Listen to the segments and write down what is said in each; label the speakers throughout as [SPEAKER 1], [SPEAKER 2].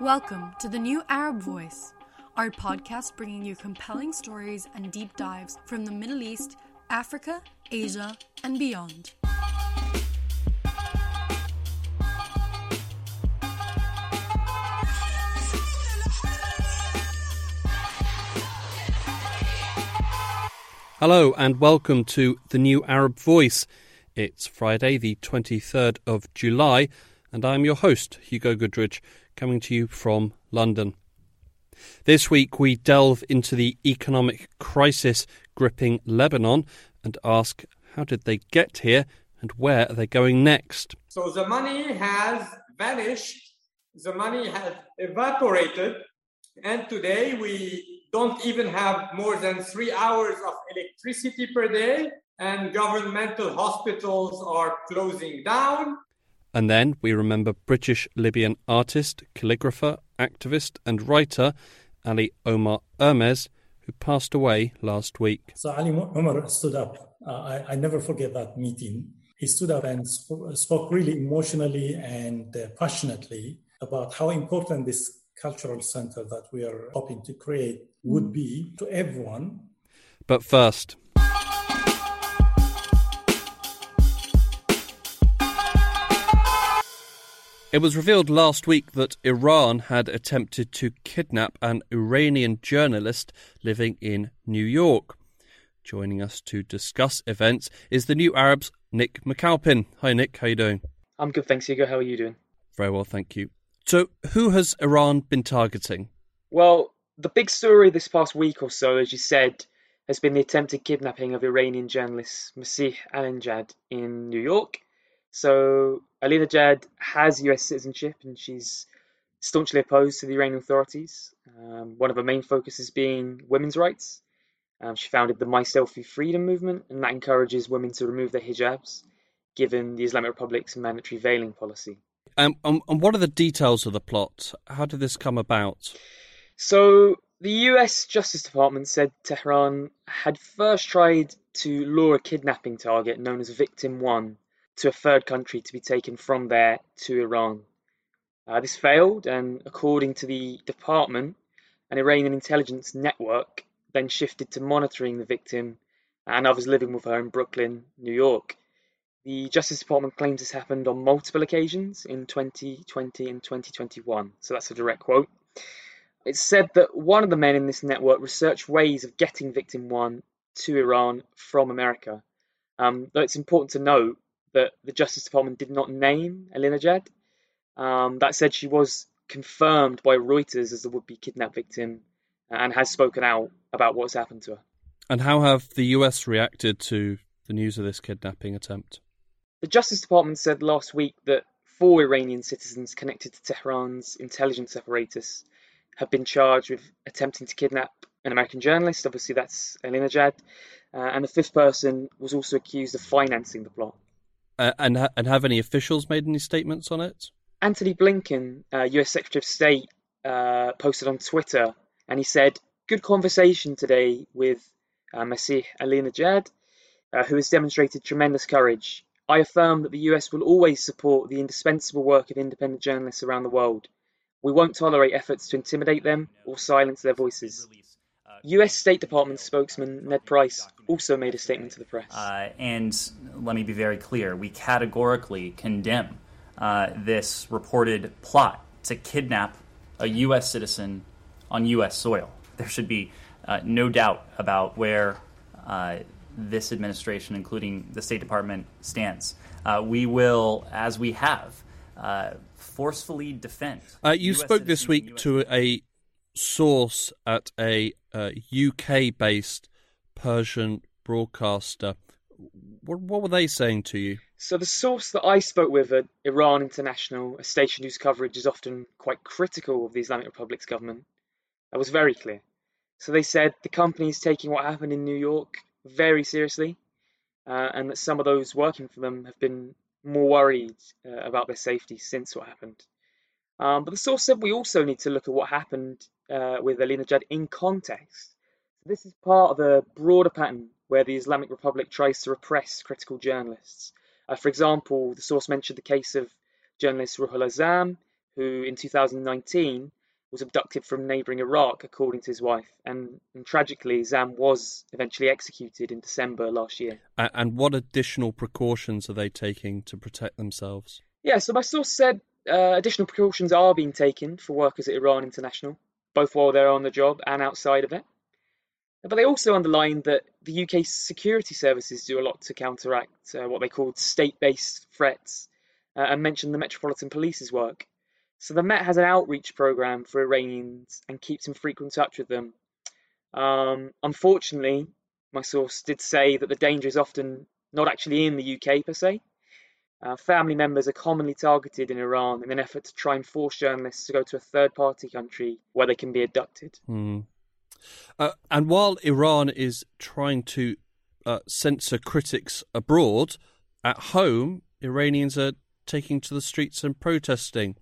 [SPEAKER 1] Welcome to the New Arab Voice, our podcast bringing you compelling stories and deep dives from the Middle East, Africa, Asia, and beyond.
[SPEAKER 2] Hello and welcome to the New Arab Voice. It's Friday, the 23rd of July, and I'm your host, Hugo Goodridge, coming to you from London. This week, we delve into the economic crisis gripping Lebanon and ask how did they get here and where are they going next?
[SPEAKER 3] So the money has vanished, the money has evaporated, and today we don't even have more than three hours of electricity per day, and governmental hospitals are closing down.
[SPEAKER 2] And then we remember British Libyan artist, calligrapher, activist, and writer Ali Omar Ermes, who passed away last week.
[SPEAKER 4] So Ali Omar stood up. Uh, I, I, never forget that meeting. He stood up and sp- spoke really emotionally and uh, passionately about how important this cultural center that we are hoping to create would be to everyone.
[SPEAKER 2] But first, It was revealed last week that Iran had attempted to kidnap an Iranian journalist living in New York. Joining us to discuss events is the New Arab's Nick McAlpin. Hi, Nick. How you doing?
[SPEAKER 5] I'm good, thanks, Hugo. How are you doing?
[SPEAKER 2] Very well, thank you. So, who has Iran been targeting?
[SPEAKER 5] Well, the big story this past week or so, as you said, has been the attempted kidnapping of Iranian journalist Masih Alinejad in New York. So Alinejad has US citizenship and she's staunchly opposed to the Iranian authorities. Um, one of her main focuses being women's rights. Um, she founded the My Selfie Freedom movement, and that encourages women to remove their hijabs, given the Islamic Republic's mandatory veiling policy.
[SPEAKER 2] Um, um, and what are the details of the plot? How did this come about?
[SPEAKER 5] So, the US Justice Department said Tehran had first tried to lure a kidnapping target known as Victim One to a third country to be taken from there to Iran. Uh, this failed, and according to the department, an Iranian intelligence network then shifted to monitoring the victim and others living with her in Brooklyn, New York. The Justice Department claims this happened on multiple occasions in 2020 and 2021, so that's a direct quote. It's said that one of the men in this network researched ways of getting victim one to Iran from America. Um, though it's important to note that the Justice Department did not name Alinejad. Um, that said, she was confirmed by Reuters as the would be kidnapped victim and has spoken out about what's happened to her.
[SPEAKER 2] And how have the US reacted to the news of this kidnapping attempt?
[SPEAKER 5] The Justice Department said last week that four Iranian citizens connected to Tehran's intelligence apparatus have been charged with attempting to kidnap an American journalist. Obviously, that's Alinejad. Uh, and the fifth person was also accused of financing the plot.
[SPEAKER 2] Uh, and ha- and have any officials made any statements on it?
[SPEAKER 5] Anthony Blinken, uh, U.S. Secretary of State, uh, posted on Twitter, and he said, "Good conversation today with uh, Masih Alinejad, uh, who has demonstrated tremendous courage. I affirm that the U.S. will always support the indispensable work of independent journalists around the world. We won't tolerate efforts to intimidate them or silence their voices." U.S. State Department spokesman Ned Price also made a statement to the press.
[SPEAKER 6] Uh, and let me be very clear we categorically condemn uh, this reported plot to kidnap a U.S. citizen on U.S. soil. There should be uh, no doubt about where uh, this administration, including the State Department, stands. Uh, we will, as we have, uh, forcefully defend.
[SPEAKER 2] you
[SPEAKER 6] US
[SPEAKER 2] spoke this week to a source at a uh, UK based Persian broadcaster. What, what were they saying to you?
[SPEAKER 5] So the source that I spoke with at Iran International, a station whose coverage is often quite critical of the Islamic Republic's government, that was very clear. So they said the company is taking what happened in New York very seriously, uh, and that some of those working for them have been more worried uh, about their safety since what happened. Um, but the source said we also need to look at what happened uh, with Alinejad in context. This is part of a broader pattern where the Islamic Republic tries to repress critical journalists. Uh, for example, the source mentioned the case of journalist Ruhollah Zam, who in 2019 was abducted from neighbouring Iraq, according to his wife. And, and, tragically, Zam was eventually executed in December last year.
[SPEAKER 2] And what additional precautions are they taking to protect themselves?
[SPEAKER 5] Yeah, so my source said uh, additional precautions are being taken for workers at Iran International, both while they're on the job and outside of it. But they also underlined that the UK security services do a lot to counteract uh, what they called state based threats uh, and mentioned the Metropolitan Police's work. So the Met has an outreach program for Iranians and keeps in frequent touch with them. Um, unfortunately, my source did say that the danger is often not actually in the UK per se. Uh, family members are commonly targeted in Iran in an effort to try and force journalists to go to a third party country where they can be abducted.
[SPEAKER 2] Hmm. Uh, and while Iran is trying to uh, censor critics abroad, at home, Iranians are taking to the streets and protesting.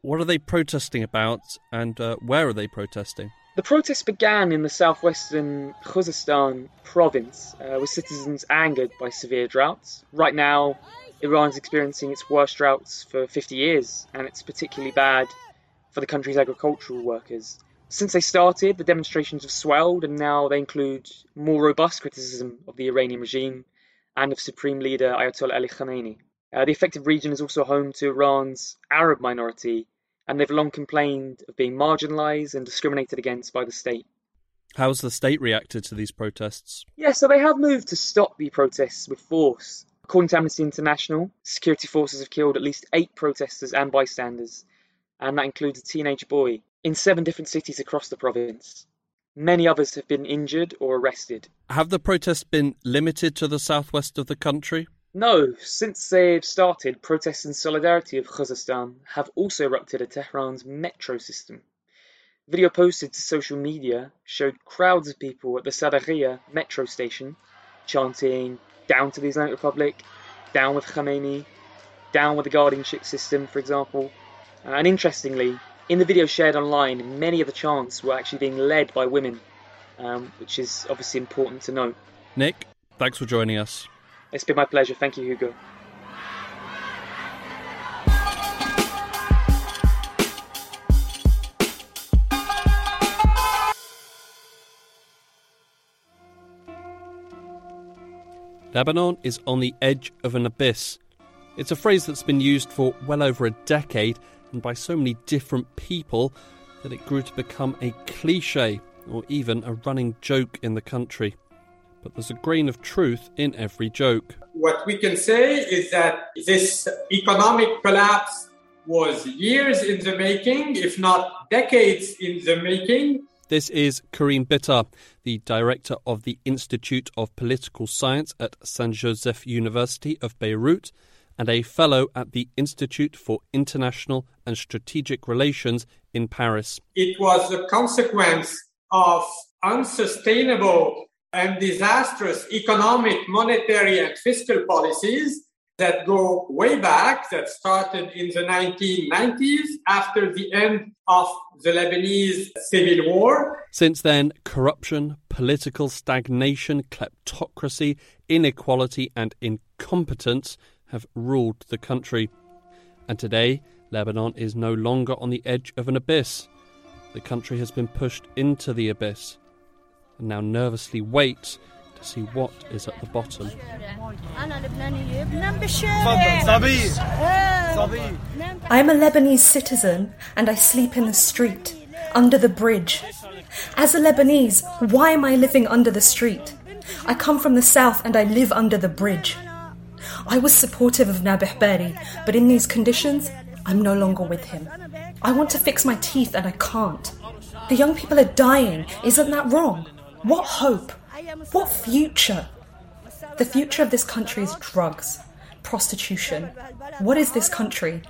[SPEAKER 2] What are they protesting about and uh, where are they protesting?
[SPEAKER 5] The protests began in the southwestern Khuzestan province, uh, with citizens angered by severe droughts. Right now, Iran is experiencing its worst droughts for 50 years, and it's particularly bad for the country's agricultural workers. Since they started, the demonstrations have swelled, and now they include more robust criticism of the Iranian regime and of Supreme Leader Ayatollah Ali Khamenei. Uh, the affected region is also home to Iran's Arab minority, and they've long complained of being marginalised and discriminated against by the state.
[SPEAKER 2] How's the state reacted to these protests?
[SPEAKER 5] Yeah, so they have moved to stop the protests with force. According to Amnesty International, security forces have killed at least eight protesters and bystanders, and that includes a teenage boy, in seven different cities across the province. Many others have been injured or arrested.
[SPEAKER 2] Have the protests been limited to the southwest of the country?
[SPEAKER 5] No, since they've started, protests in solidarity of Khuzestan have also erupted at Tehran's metro system. Video posted to social media showed crowds of people at the Sadeghiya metro station chanting, Down to the Islamic Republic, down with Khamenei, down with the guardianship system, for example. Uh, and interestingly, in the video shared online, many of the chants were actually being led by women, um, which is obviously important to note.
[SPEAKER 2] Nick, thanks for joining us.
[SPEAKER 5] It's been my pleasure. Thank you, Hugo.
[SPEAKER 2] Lebanon is on the edge of an abyss. It's a phrase that's been used for well over a decade and by so many different people that it grew to become a cliche or even a running joke in the country but there's a grain of truth in every joke.
[SPEAKER 3] What we can say is that this economic collapse was years in the making, if not decades in the making.
[SPEAKER 2] This is Karim Bittar, the director of the Institute of Political Science at Saint Joseph University of Beirut and a fellow at the Institute for International and Strategic Relations in Paris.
[SPEAKER 3] It was a consequence of unsustainable and disastrous economic, monetary, and fiscal policies that go way back, that started in the 1990s after the end of the Lebanese civil war.
[SPEAKER 2] Since then, corruption, political stagnation, kleptocracy, inequality, and incompetence have ruled the country. And today, Lebanon is no longer on the edge of an abyss. The country has been pushed into the abyss and now nervously waits to see what is at the bottom.
[SPEAKER 7] I'm a Lebanese citizen and I sleep in the street, under the bridge. As a Lebanese, why am I living under the street? I come from the south and I live under the bridge. I was supportive of Nabih Berri, but in these conditions, I'm no longer with him. I want to fix my teeth and I can't. The young people are dying. Isn't that wrong? What hope? What future? The future of this country is drugs, prostitution. What is this country?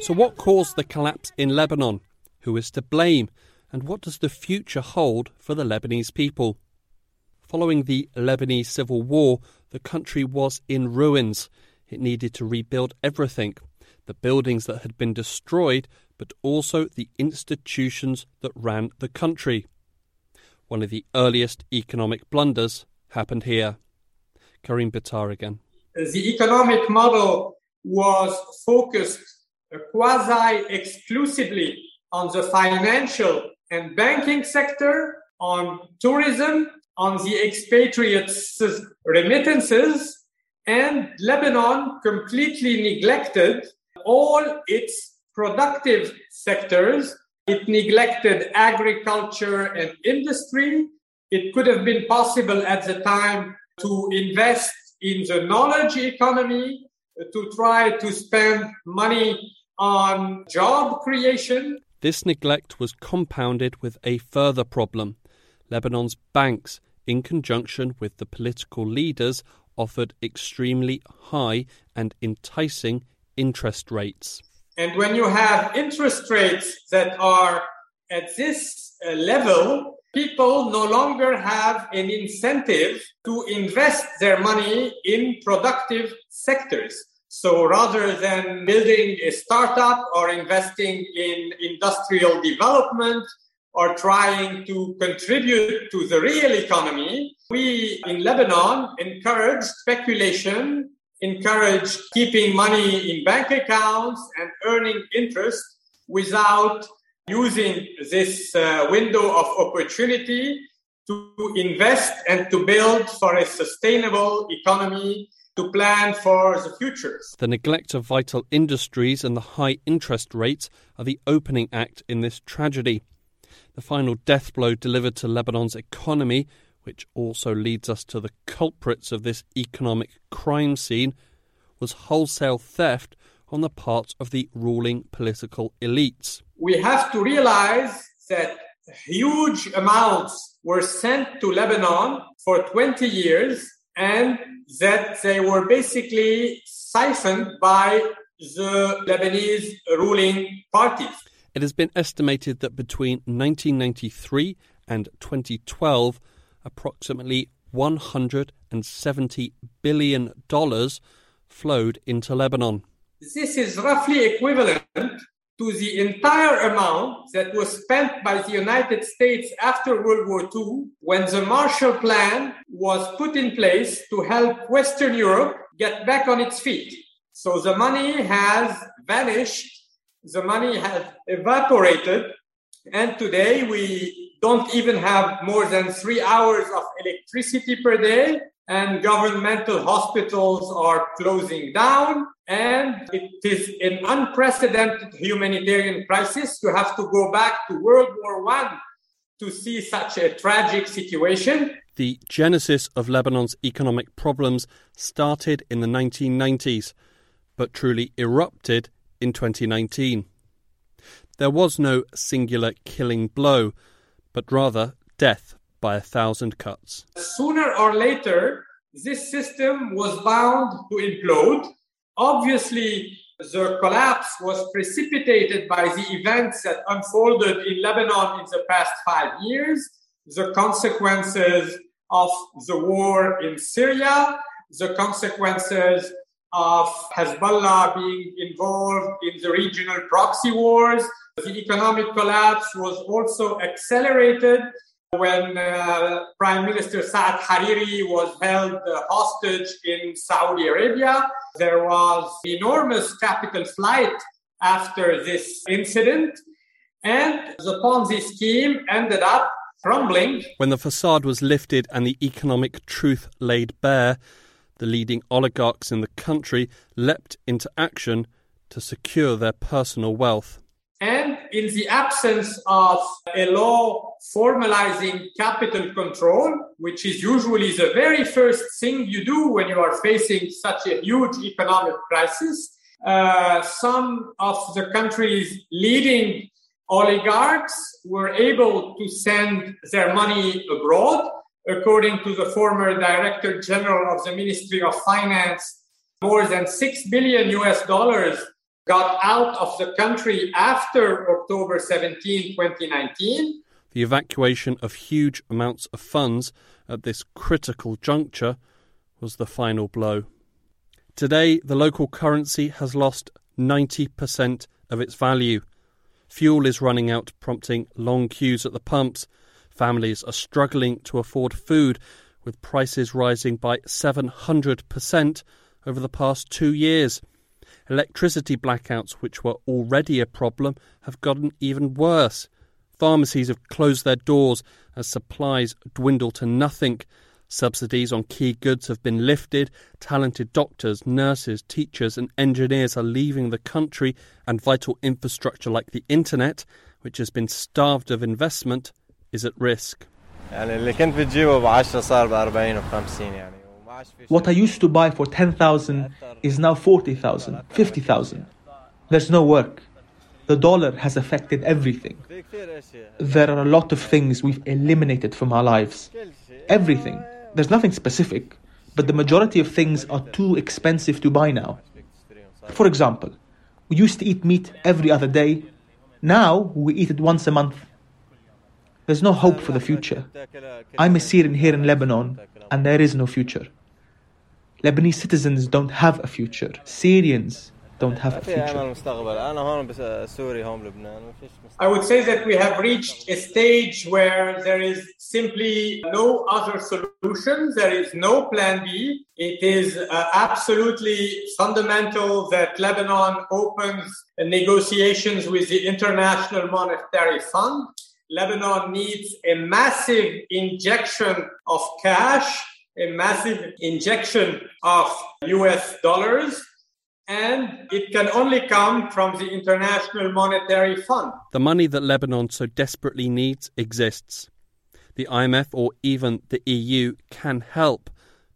[SPEAKER 2] So, what caused the collapse in Lebanon? Who is to blame? And what does the future hold for the Lebanese people? Following the Lebanese civil war, the country was in ruins. It needed to rebuild everything the buildings that had been destroyed, but also the institutions that ran the country. One of the earliest economic blunders happened here. Karim Bittar again.
[SPEAKER 3] the economic model was focused uh, quasi exclusively on the financial and banking sector, on tourism, on the expatriates' remittances, and Lebanon completely neglected all its productive sectors. It neglected agriculture and industry. It could have been possible at the time to invest in the knowledge economy, to try to spend money on job creation.
[SPEAKER 2] This neglect was compounded with a further problem. Lebanon's banks, in conjunction with the political leaders, offered extremely high and enticing interest rates.
[SPEAKER 3] And when you have interest rates that are at this uh, level, people no longer have an incentive to invest their money in productive sectors. So rather than building a startup or investing in industrial development or trying to contribute to the real economy, we in Lebanon encourage speculation, encourage keeping money in bank accounts and earning interest without using this uh, window of opportunity to invest and to build for a sustainable economy to plan for the futures.
[SPEAKER 2] The neglect of vital industries and the high interest rates are the opening act in this tragedy. The final death blow delivered to Lebanon's economy, which also leads us to the culprits of this economic crime scene, was wholesale theft on the part of the ruling political elites.
[SPEAKER 3] We have to realize that huge amounts were sent to Lebanon for 20 years and that they were basically siphoned by the Lebanese ruling parties.
[SPEAKER 2] It has been estimated that between 1993 and 2012, approximately $170 billion flowed into Lebanon.
[SPEAKER 3] This is roughly equivalent to the entire amount that was spent by the United States after World War II when the Marshall Plan was put in place to help Western Europe get back on its feet. So the money has vanished, the money has evaporated, and today we don't even have more than three hours of electricity per day and governmental hospitals are closing down. And it is an unprecedented humanitarian crisis. You have to go back to World War One to see such a tragic situation.
[SPEAKER 2] The genesis of Lebanon's economic problems started in the 1990s, but truly erupted in 2019. There was no singular killing blow, but rather death by a thousand cuts.
[SPEAKER 3] Sooner or later, this system was bound to implode. Obviously, the collapse was precipitated by the events that unfolded in Lebanon in the past five years, the consequences of the war in Syria, the consequences of Hezbollah being involved in the regional proxy wars. The economic collapse was also accelerated when uh, Prime Minister Saad Hariri was held uh, hostage in Saudi Arabia. There was enormous capital flight after this incident, and the Ponzi scheme ended up crumbling.
[SPEAKER 2] When the facade was lifted and the economic truth laid bare, the leading oligarchs in the country leapt into action to secure their personal wealth.
[SPEAKER 3] And in the absence of a law formalizing capital control, which is usually the very first thing you do when you are facing such a huge economic crisis, uh, some of the country's leading oligarchs were able to send their money abroad. According to the former director general of the Ministry of Finance, more than 6 billion US dollars got out of the country after October 17, 2019.
[SPEAKER 2] The evacuation of huge amounts of funds at this critical juncture was the final blow. Today, the local currency has lost 90% of its value. Fuel is running out, prompting long queues at the pumps. Families are struggling to afford food, with prices rising by 700% over the past two years. Electricity blackouts, which were already a problem, have gotten even worse. Pharmacies have closed their doors as supplies dwindle to nothing. Subsidies on key goods have been lifted. Talented doctors, nurses, teachers, and engineers are leaving the country, and vital infrastructure like the internet, which has been starved of investment, is at risk.
[SPEAKER 8] What I used to buy for 10,000 is now 40,000, 50,000. There's no work. The dollar has affected everything. There are a lot of things we've eliminated from our lives. Everything. There's nothing specific, but the majority of things are too expensive to buy now. For example, we used to eat meat every other day. Now we eat it once a month. There's no hope for the future. I'm a Syrian here in Lebanon, and there is no future. Lebanese citizens don't have a future. Syrians don't have a future.
[SPEAKER 3] I would say that we have reached a stage where there is simply no other solution. There is no plan B. It is uh, absolutely fundamental that Lebanon opens negotiations with the International Monetary Fund. Lebanon needs a massive injection of cash, a massive injection of US dollars and it can only come from the International Monetary Fund.
[SPEAKER 2] The money that Lebanon so desperately needs exists. The IMF or even the EU can help,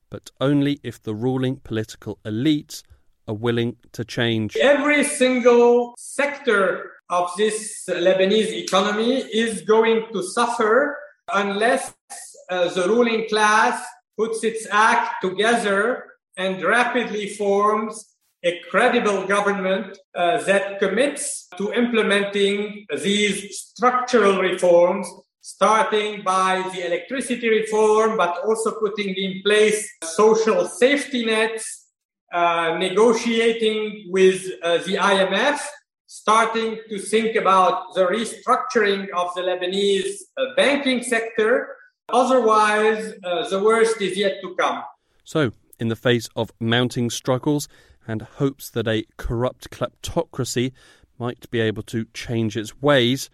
[SPEAKER 2] but only if the ruling political elites are willing to change.
[SPEAKER 3] Every single sector of this Lebanese economy is going to suffer unless uh, the ruling class puts its act together and rapidly forms a credible government uh, that commits to implementing these structural reforms, starting by the electricity reform, but also putting in place social safety nets, uh, negotiating with uh, the IMF, starting to think about the restructuring of the Lebanese uh, banking sector. Otherwise, uh, the worst is yet to come.
[SPEAKER 2] So, in the face of mounting struggles, and hopes that a corrupt kleptocracy might be able to change its ways.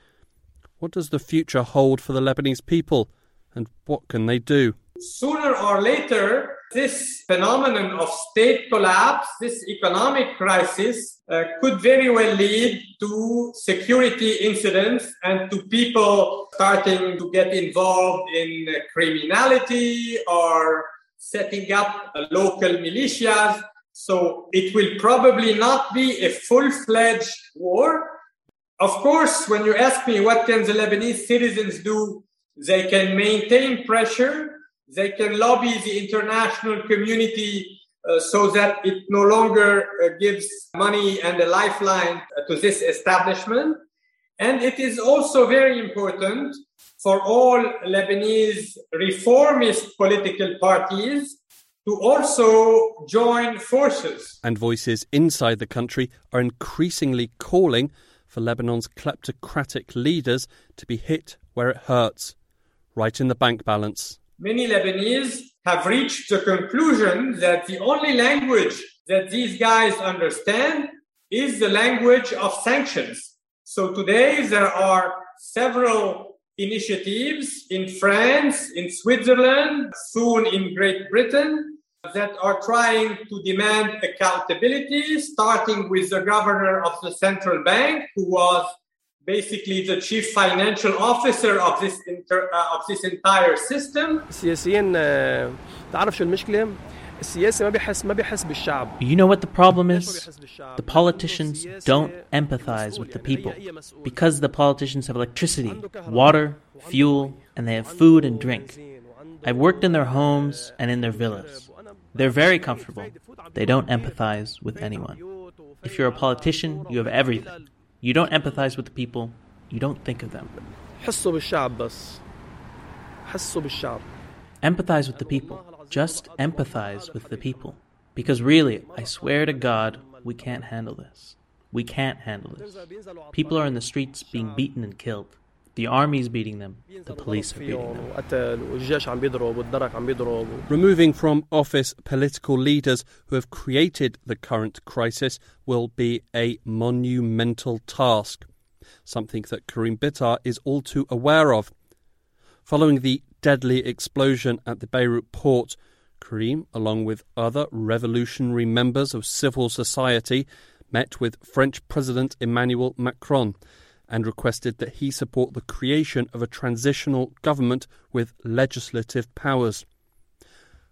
[SPEAKER 2] What does the future hold for the Lebanese people, and what can they do?
[SPEAKER 3] Sooner or later, this phenomenon of state collapse, this economic crisis, uh, could very well lead to security incidents and to people starting to get involved in criminality or setting up local militias so it will probably not be a full-fledged war. Of course, when you ask me what can the Lebanese citizens do, they can maintain pressure. They can lobby the international community uh, so that it no longer uh, gives money and a lifeline uh, to this establishment. And it is also very important for all Lebanese reformist political parties to also join forces.
[SPEAKER 2] And voices inside the country are increasingly calling for Lebanon's kleptocratic leaders to be hit where it hurts, right in the bank balance.
[SPEAKER 3] Many Lebanese have reached the conclusion that the only language that these guys understand is the language of sanctions. So today there are several initiatives in France, in Switzerland, soon in Great Britain, that are trying to demand accountability, starting with the governor of the central bank, who was basically the chief financial officer of this inter, uh, of this entire system.
[SPEAKER 9] You know what the problem is? The politicians don't empathize with the people because the politicians have electricity, water, fuel, and they have food and drink. I've worked in their homes and in their villas. They're very comfortable. They don't empathize with anyone. If you're a politician, you have everything. You don't empathize with the people, you don't think of them. Empathize with the people. Just empathize with the people. Because really, I swear to God, we can't handle this. We can't handle this. People are in the streets being beaten and killed. The army is beating them, the police are beating them.
[SPEAKER 2] Removing from office political leaders who have created the current crisis will be a monumental task, something that Karim Bittar is all too aware of. Following the deadly explosion at the Beirut port, Karim, along with other revolutionary members of civil society, met with French President Emmanuel Macron and requested that he support the creation of a transitional government with legislative powers.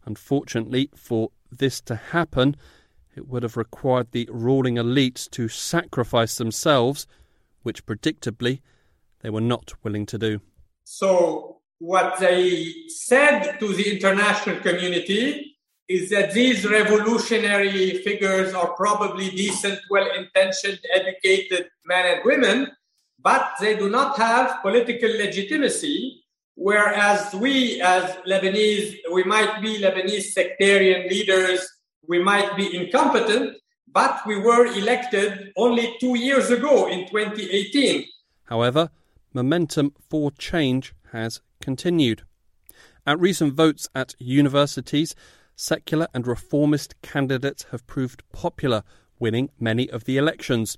[SPEAKER 2] Unfortunately, for this to happen, it would have required the ruling elites to sacrifice themselves, which predictably they were not willing to do.
[SPEAKER 3] So, what they said to the international community is that these revolutionary figures are probably decent, well intentioned, educated men and women, but they do not have political legitimacy. Whereas we, as Lebanese, we might be Lebanese sectarian leaders, we might be incompetent, but we were elected only two years ago in 2018.
[SPEAKER 2] However, momentum for change has continued. At recent votes at universities, secular and reformist candidates have proved popular, winning many of the elections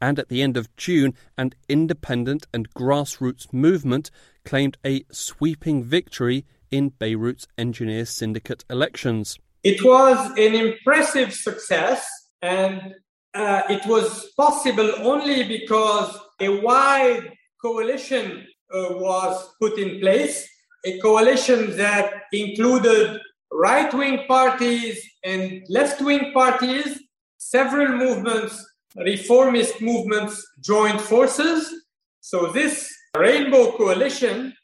[SPEAKER 2] and at the end of June, an independent and grassroots movement claimed a sweeping victory in Beirut's Engineers Syndicate elections.
[SPEAKER 3] It was an impressive success, and uh, it was possible only because a wide coalition uh, was put in place, a coalition that included right wing parties and left wing parties, several movements reformist movements joined forces. So this rainbow coalition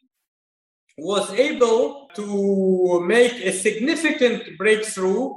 [SPEAKER 3] was able to make a significant breakthrough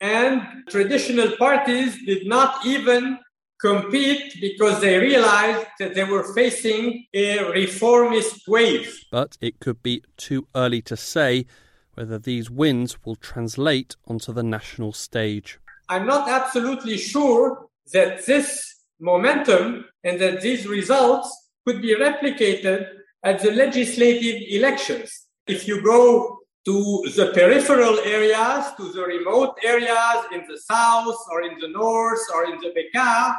[SPEAKER 3] and traditional parties did not even compete because they realized that they were facing a reformist wave.
[SPEAKER 2] But it could be too early to say whether these wins will translate onto the national stage.
[SPEAKER 3] I'm not absolutely sure that this momentum and that these results could be replicated at the legislative elections. If you go to the peripheral areas, to the remote areas in the south or in the north or in the Bekaa,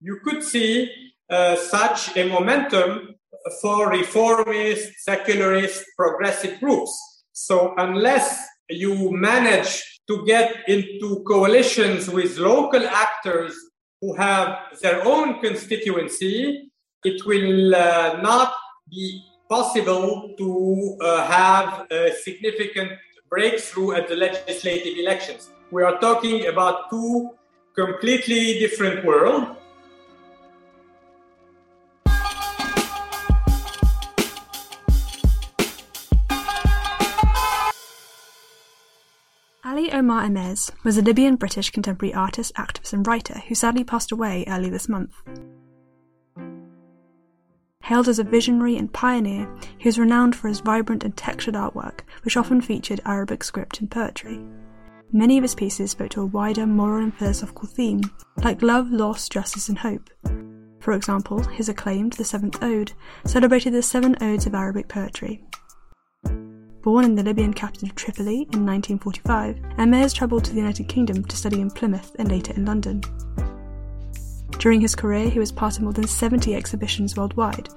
[SPEAKER 3] you could see uh, such a momentum for reformist, secularist, progressive groups. So unless you manage to get into coalitions with local actors who have their own constituency, it will uh, not be possible to uh, have a significant breakthrough at the legislative elections. We are talking about two completely different worlds.
[SPEAKER 10] Omar Ermes was a Libyan British contemporary artist, activist, and writer who sadly passed away early this month. Hailed as a visionary and pioneer, he was renowned for his vibrant and textured artwork, which often featured Arabic script and poetry. Many of his pieces spoke to a wider moral and philosophical theme, like love, loss, justice, and hope. For example, his acclaimed The Seventh Ode celebrated the seven odes of Arabic poetry, Born in the Libyan capital of Tripoli in 1945, Ermes travelled to the United Kingdom to study in Plymouth and later in London. During his career, he was part of more than 70 exhibitions worldwide.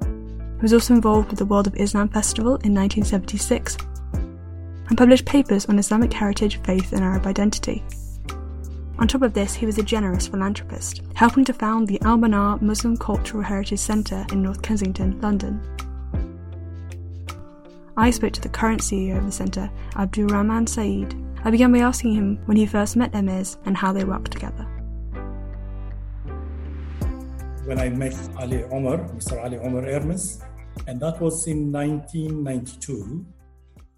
[SPEAKER 10] He was also involved with the World of Islam Festival in 1976 and published papers on Islamic heritage, faith, and Arab identity. On top of this, he was a generous philanthropist, helping to found the Al Manar Muslim Cultural Heritage Centre in North Kensington, London. I spoke to the current CEO of the centre, Abdul Rahman Saeed. I began by asking him when he first met Ermes and how they worked together.
[SPEAKER 4] When I met Ali Omar, Mr. Ali Omar Hermes, and that was in 1992.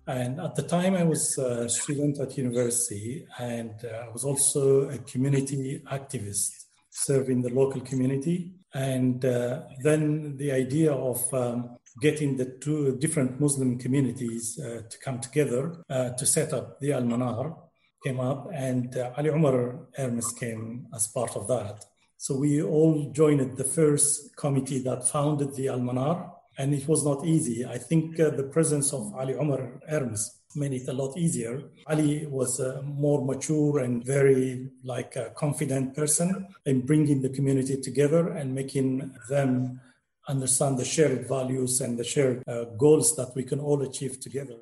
[SPEAKER 4] And at the time, I was a student at university, and uh, I was also a community activist serving the local community. And uh, then the idea of um, getting the two different Muslim communities uh, to come together uh, to set up the Al Manar came up, and uh, Ali Umar Hermes came as part of that. So we all joined the first committee that founded the Al Manar, and it was not easy. I think uh, the presence of Ali Omar Ermes made it a lot easier. Ali was a more mature and very like a confident person in bringing the community together and making them understand the shared values and the shared uh, goals that we can all achieve together.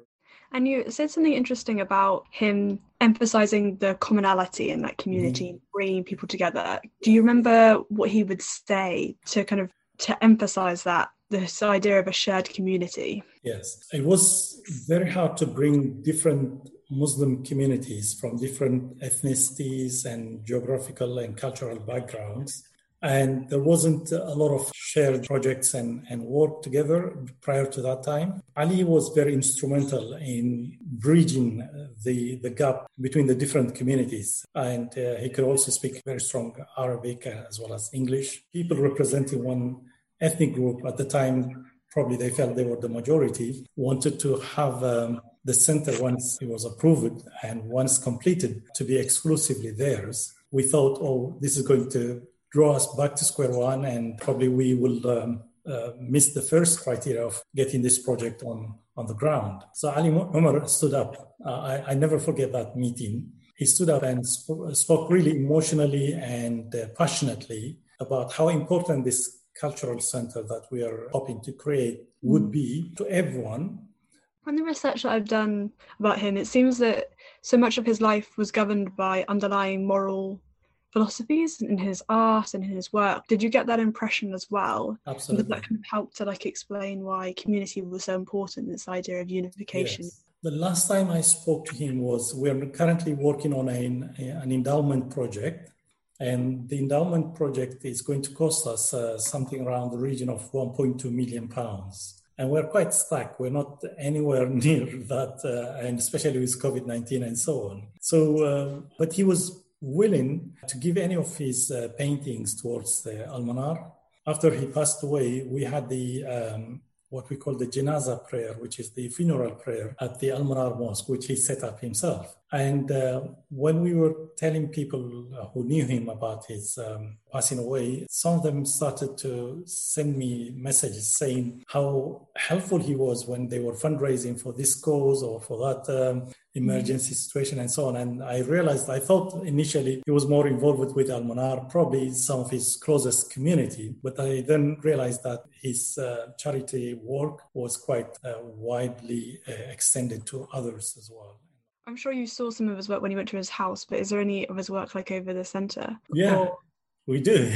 [SPEAKER 10] And you said something interesting about him emphasizing the commonality in that community, mm-hmm. bringing people together. Do you remember what he would say to kind of to emphasize that this idea of a shared community?
[SPEAKER 4] Yes, it was very hard to bring different Muslim communities from different ethnicities and geographical and cultural backgrounds and there wasn't a lot of shared projects and, and work together prior to that time. Ali was very instrumental in bridging the, the gap between the different communities. And uh, he could also speak very strong Arabic as well as English. People representing one ethnic group at the time, probably they felt they were the majority, wanted to have um, the center once it was approved and once completed to be exclusively theirs. We thought, oh, this is going to draw us back to square one, and probably we will um, uh, miss the first criteria of getting this project on, on the ground. So Ali Umar stood up. Uh, I, I, never forget that meeting. He stood up and sp- spoke really emotionally and uh, passionately about how important this cultural center that we are hoping to create would be to everyone.
[SPEAKER 10] From the research that I've done about him, it seems that so much of his life was governed by underlying moral philosophies in his art and in his work. Did you get that impression as well?
[SPEAKER 4] Absolutely.
[SPEAKER 10] Did that kind of help to like explain why community was so important, this idea of unification?
[SPEAKER 4] Yes. The last time I spoke to him was we're currently working on a, an endowment project. And the endowment project is going to cost us uh, something around the region of 1.2 million pounds. And we're quite stuck. We're not anywhere near that, uh, and especially with COVID 19 and so on. So, uh, but he was willing to give any of his uh, paintings towards the Almanar. After he passed away, we had the um, what we call the Janaza prayer, which is the funeral prayer at the Almanar Mosque, which he set up himself. And uh, when we were telling people who knew him about his um, passing away, some of them started to send me messages saying how helpful he was when they were fundraising for this cause or for that um, emergency situation and so on. And I realized, I thought initially he was more involved with, with Almanar, probably some of his closest community, but I then realized that his uh, charity work was quite uh, widely uh, extended to others as well.
[SPEAKER 10] I'm sure you saw some of his work when you went to his house, but is there any of his work like over the centre?
[SPEAKER 4] Yeah. Or... We do.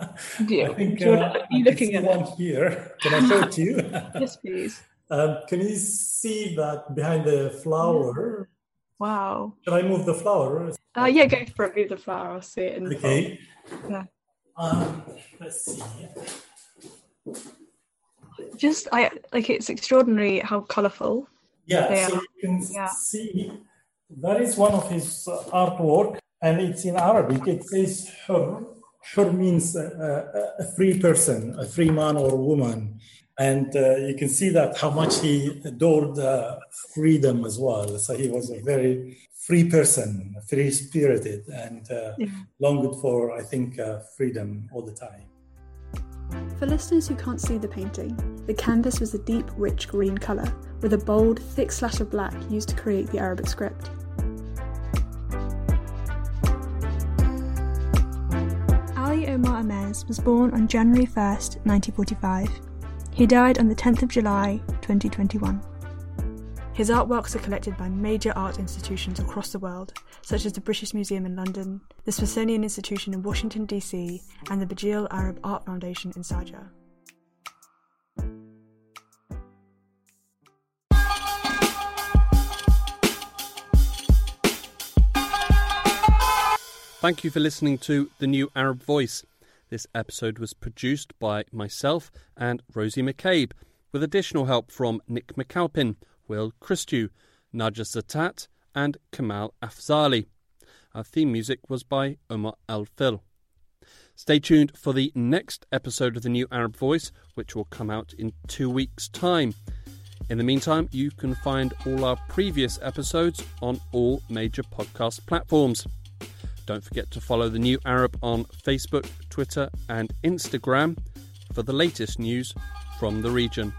[SPEAKER 10] do you?
[SPEAKER 4] I think
[SPEAKER 10] you
[SPEAKER 4] uh, you looking at one it? here. Can I show it to you?
[SPEAKER 10] yes, please.
[SPEAKER 4] Um, can you see that behind the flower?
[SPEAKER 10] Wow.
[SPEAKER 4] Can I move the flower?
[SPEAKER 10] Uh, yeah, go for it. Move the flower. I'll see it in the
[SPEAKER 4] Okay.
[SPEAKER 10] Yeah.
[SPEAKER 4] Um, let's see.
[SPEAKER 10] Just I like it's extraordinary how colourful.
[SPEAKER 4] Yeah, so you can yeah. see that is one of his uh, artwork, and it's in Arabic. It says "hur." Hur means uh, a free person, a free man or woman, and uh, you can see that how much he adored uh, freedom as well. So he was a very free person, free spirited, and uh, yeah. longed for, I think, uh, freedom all the time.
[SPEAKER 10] For listeners who can't see the painting, the canvas was a deep, rich green colour with a bold, thick slash of black used to create the Arabic script. Ermes was born on January 1st, 1945. He died on the 10th of July, 2021. His artworks are collected by major art institutions across the world, such as the British Museum in London, the Smithsonian Institution in Washington, D.C., and the Barjeel Arab Art Foundation in Sharjah.
[SPEAKER 2] Thank you for listening to The New Arab Voice. This episode was produced by myself and Rosie McCabe, with additional help from Nick McAlpin, Will Christou, Naja Zatat, and Kamal Afzali. Our theme music was by Omar Al Fil. Stay tuned for the next episode of The New Arab Voice, which will come out in two weeks' time. In the meantime, you can find all our previous episodes on all major podcast platforms. Don't forget to follow the New Arab on Facebook, Twitter, and Instagram for the latest news from the region.